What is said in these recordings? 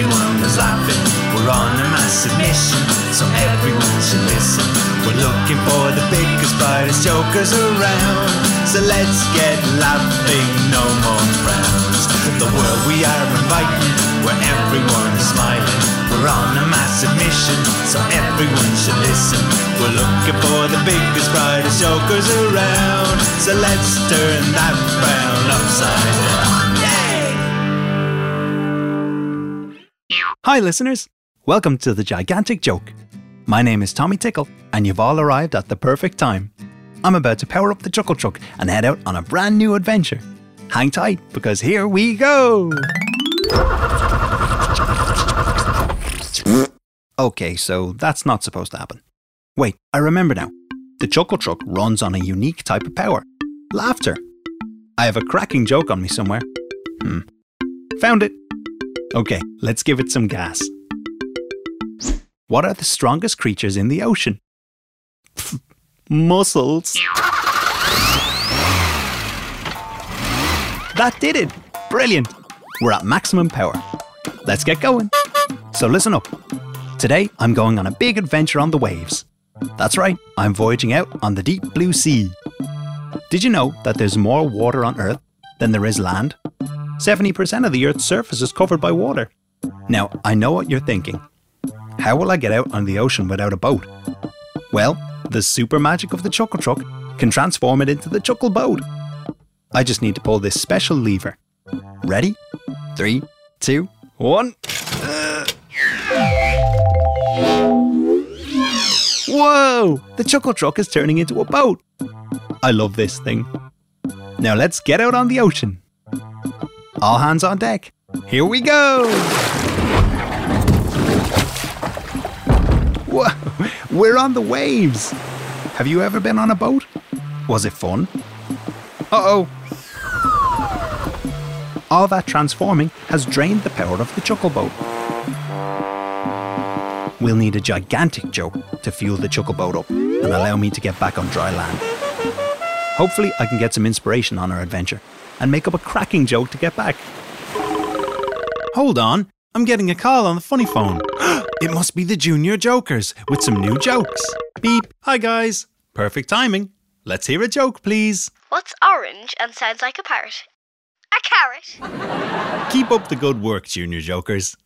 everyone was laughing. We're on a massive mission, so everyone should listen. We're looking for the biggest, brightest jokers around. So let's get laughing, no more frowns. The world we are inviting, where everyone is smiling. We're on a massive mission, so everyone should listen. We're looking for the biggest, brightest jokers around. So let's turn that frown upside down. Hi, listeners. Welcome to the Gigantic Joke. My name is Tommy Tickle, and you've all arrived at the perfect time. I'm about to power up the Chuckle Truck and head out on a brand new adventure. Hang tight, because here we go! Okay, so that's not supposed to happen. Wait, I remember now. The Chuckle Truck runs on a unique type of power laughter. I have a cracking joke on me somewhere. Hmm. Found it. Okay, let's give it some gas. What are the strongest creatures in the ocean? Mussels. That did it! Brilliant! We're at maximum power. Let's get going. So listen up. Today I'm going on a big adventure on the waves. That's right, I'm voyaging out on the deep blue sea. Did you know that there's more water on Earth than there is land? 70% of the Earth's surface is covered by water. Now, I know what you're thinking. How will I get out on the ocean without a boat? Well, the super magic of the Chuckle Truck can transform it into the Chuckle Boat. I just need to pull this special lever. Ready? Three, two, one. Whoa! The Chuckle Truck is turning into a boat. I love this thing. Now let's get out on the ocean. All hands on deck. Here we go! Whoa! We're on the waves. Have you ever been on a boat? Was it fun? Uh oh. All that transforming has drained the power of the Chuckle Boat. We'll need a gigantic joke to fuel the Chuckle Boat up and allow me to get back on dry land. Hopefully, I can get some inspiration on our adventure and make up a cracking joke to get back. Hold on, I'm getting a call on the funny phone. it must be the Junior Jokers with some new jokes. Beep. Hi, guys. Perfect timing. Let's hear a joke, please. What's orange and sounds like a parrot? A carrot. Keep up the good work, Junior Jokers.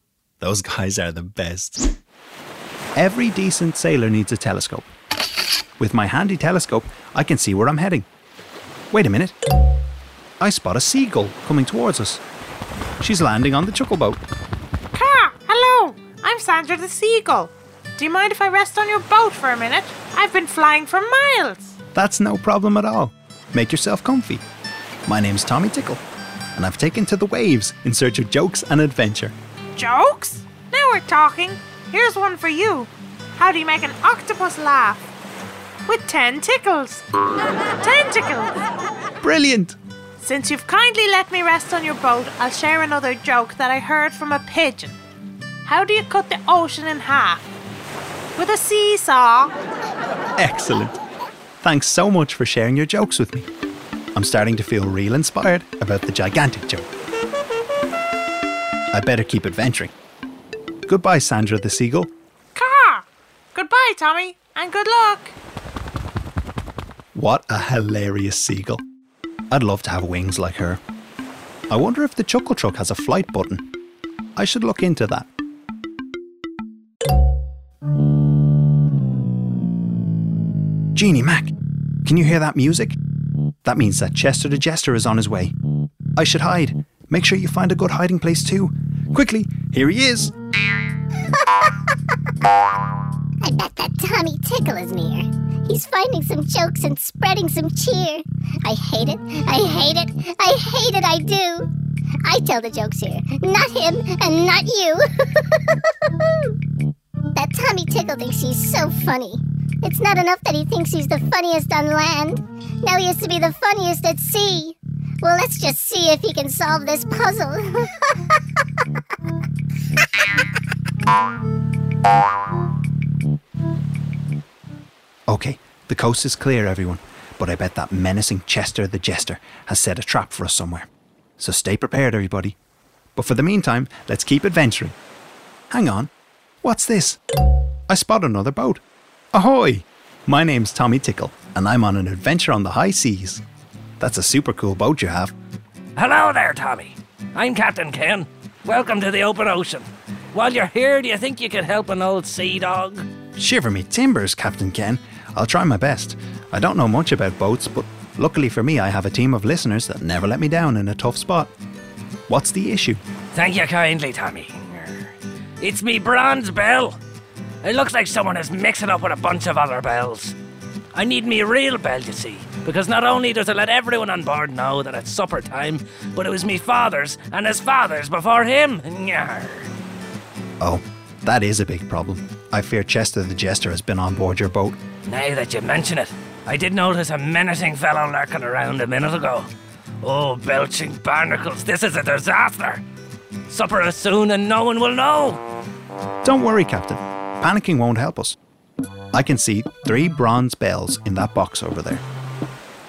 Those guys are the best. Every decent sailor needs a telescope. With my handy telescope, I can see where I'm heading. Wait a minute. I spot a seagull coming towards us. She's landing on the Chuckle Boat. Car, hello. I'm Sandra the Seagull. Do you mind if I rest on your boat for a minute? I've been flying for miles. That's no problem at all. Make yourself comfy. My name's Tommy Tickle, and I've taken to the waves in search of jokes and adventure. Jokes? Now we're talking. Here's one for you. How do you make an octopus laugh? With ten tickles. Tentacles. Brilliant! Since you've kindly let me rest on your boat, I'll share another joke that I heard from a pigeon. How do you cut the ocean in half? With a seesaw. Excellent. Thanks so much for sharing your jokes with me. I'm starting to feel real inspired about the gigantic joke. I better keep adventuring. Goodbye, Sandra the Seagull. Car. Goodbye, Tommy, and good luck. What a hilarious seagull. I'd love to have wings like her. I wonder if the Chuckle Truck has a flight button. I should look into that. Genie Mac, can you hear that music? That means that Chester the Jester is on his way. I should hide. Make sure you find a good hiding place too. Quickly, here he is. I bet that Tommy Tickle is near. He's finding some jokes and spreading some cheer. I hate it. I hate it. I hate it. I do. I tell the jokes here, not him and not you. that Tommy Tickle thinks he's so funny. It's not enough that he thinks he's the funniest on land. Now he has to be the funniest at sea. Well, let's just see if he can solve this puzzle. the coast is clear, everyone, but I bet that menacing Chester the Jester has set a trap for us somewhere. So stay prepared, everybody. But for the meantime, let's keep adventuring. Hang on. What's this? I spot another boat. Ahoy! My name's Tommy Tickle, and I'm on an adventure on the high seas. That's a super cool boat you have. Hello there, Tommy. I'm Captain Ken. Welcome to the open ocean. While you're here, do you think you could help an old sea dog? Shiver me timbers, Captain Ken. I'll try my best. I don't know much about boats, but luckily for me, I have a team of listeners that never let me down in a tough spot. What's the issue? Thank you kindly, Tommy. It's me bronze bell. It looks like someone is mixing up with a bunch of other bells. I need me real bell, you see, because not only does it let everyone on board know that it's supper time, but it was me father's and his father's before him. Oh, that is a big problem. I fear Chester the Jester has been on board your boat. Now that you mention it, I did notice a menacing fellow lurking around a minute ago. Oh, belching barnacles, this is a disaster. Supper is soon and no one will know. Don't worry, Captain. Panicking won't help us. I can see three bronze bells in that box over there.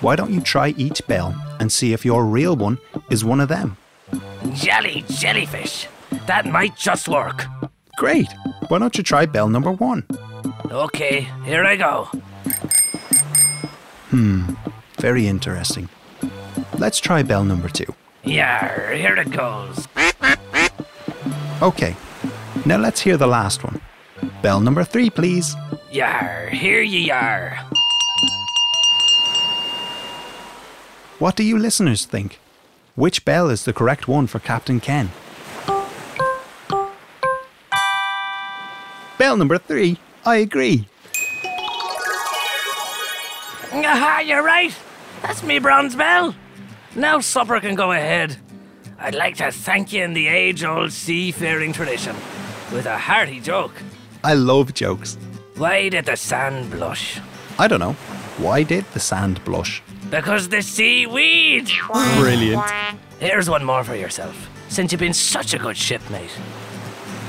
Why don't you try each bell and see if your real one is one of them? Jelly jellyfish. That might just work. Great! Why don't you try bell number one? Okay, here I go. Hmm, very interesting. Let's try bell number two. Yeah, here it goes. Okay, now let's hear the last one. Bell number three, please. Yar, here ye are. What do you listeners think? Which bell is the correct one for Captain Ken? Bell number three. I agree. Aha, you're right. That's me bronze bell. Now supper can go ahead. I'd like to thank you in the age-old seafaring tradition with a hearty joke. I love jokes. Why did the sand blush? I don't know. Why did the sand blush? Because the seaweed. Brilliant. Here's one more for yourself, since you've been such a good shipmate.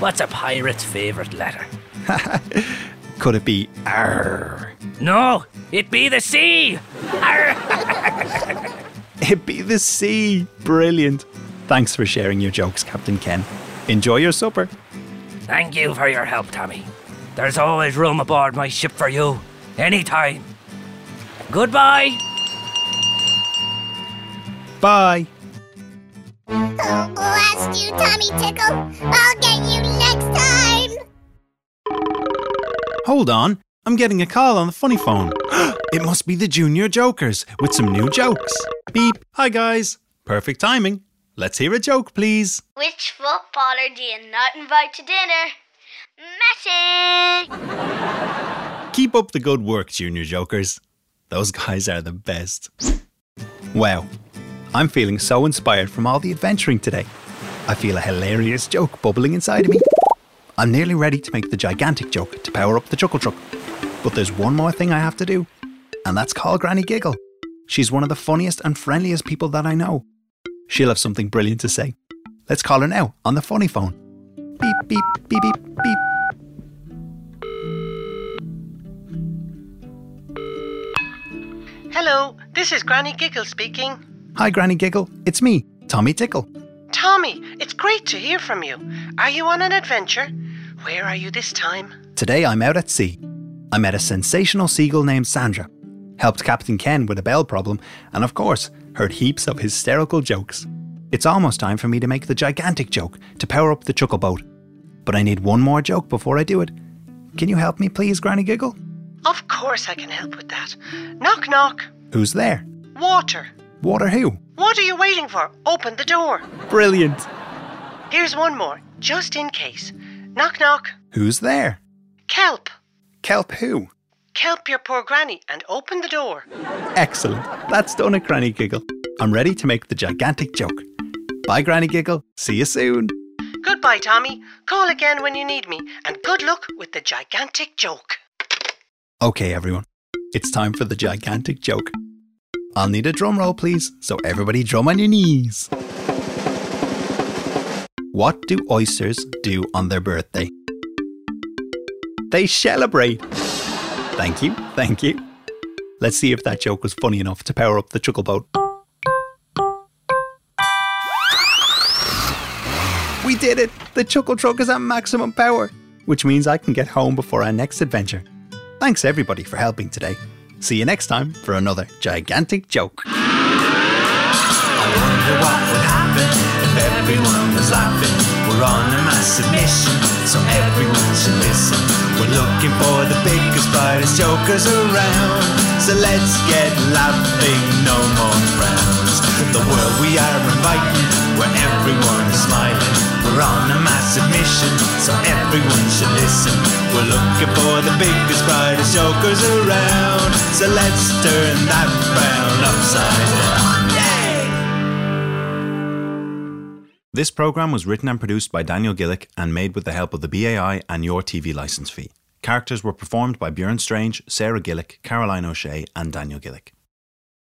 What's a pirate's favourite letter? Could it be R? No, it be the sea. Arr. It be the sea. Brilliant. Thanks for sharing your jokes, Captain Ken. Enjoy your supper. Thank you for your help, Tommy. There's always room aboard my ship for you, anytime. Goodbye. Bye. Oh, blast you, Tommy Tickle. I'll get you next time. Hold on. I'm getting a call on the funny phone. it must be the Junior Jokers with some new jokes. Beep. Hi, guys. Perfect timing. Let's hear a joke, please. Which footballer do you not invite to dinner? Messi! Keep up the good work, Junior Jokers. Those guys are the best. Wow. I'm feeling so inspired from all the adventuring today. I feel a hilarious joke bubbling inside of me. I'm nearly ready to make the gigantic joke power up the chuckle truck. But there's one more thing I have to do, and that's call Granny Giggle. She's one of the funniest and friendliest people that I know. She'll have something brilliant to say. Let's call her now on the funny phone. Beep, beep, beep, beep, beep. Hello, this is Granny Giggle speaking. Hi, Granny Giggle. It's me, Tommy Tickle. Tommy, it's great to hear from you. Are you on an adventure? Where are you this time? Today I'm out at sea. I met a sensational seagull named Sandra, helped Captain Ken with a bell problem, and of course, heard heaps of hysterical jokes. It's almost time for me to make the gigantic joke to power up the chuckle boat. But I need one more joke before I do it. Can you help me, please, Granny Giggle? Of course I can help with that. Knock, knock. Who's there? Water. Water who? What are you waiting for? Open the door. Brilliant. Here's one more, just in case. Knock, knock. Who's there? Kelp. Kelp who? Kelp your poor granny and open the door. Excellent. That's done it, Granny Giggle. I'm ready to make the gigantic joke. Bye, Granny Giggle. See you soon. Goodbye, Tommy. Call again when you need me, and good luck with the gigantic joke. Okay, everyone. It's time for the gigantic joke. I'll need a drum roll, please, so everybody drum on your knees. What do oysters do on their birthday? They celebrate. Thank you, thank you. Let's see if that joke was funny enough to power up the chuckle boat. We did it! The Chuckle Truck is at maximum power, which means I can get home before our next adventure. Thanks everybody for helping today. See you next time for another gigantic joke. I wonder what would happen if everyone was laughing. We're on a massive mission, so everyone should listen. We're looking for the biggest, brightest jokers around. So let's get laughing, no more frowns. The world we are inviting, where everyone is smiling. We're on a massive mission, so everyone should listen. We're looking for the biggest, brightest jokers around. So let's turn that frown upside down. This program was written and produced by Daniel Gillick and made with the help of the BAI and your TV license fee. Characters were performed by Bjorn Strange, Sarah Gillick, Caroline O'Shea, and Daniel Gillick.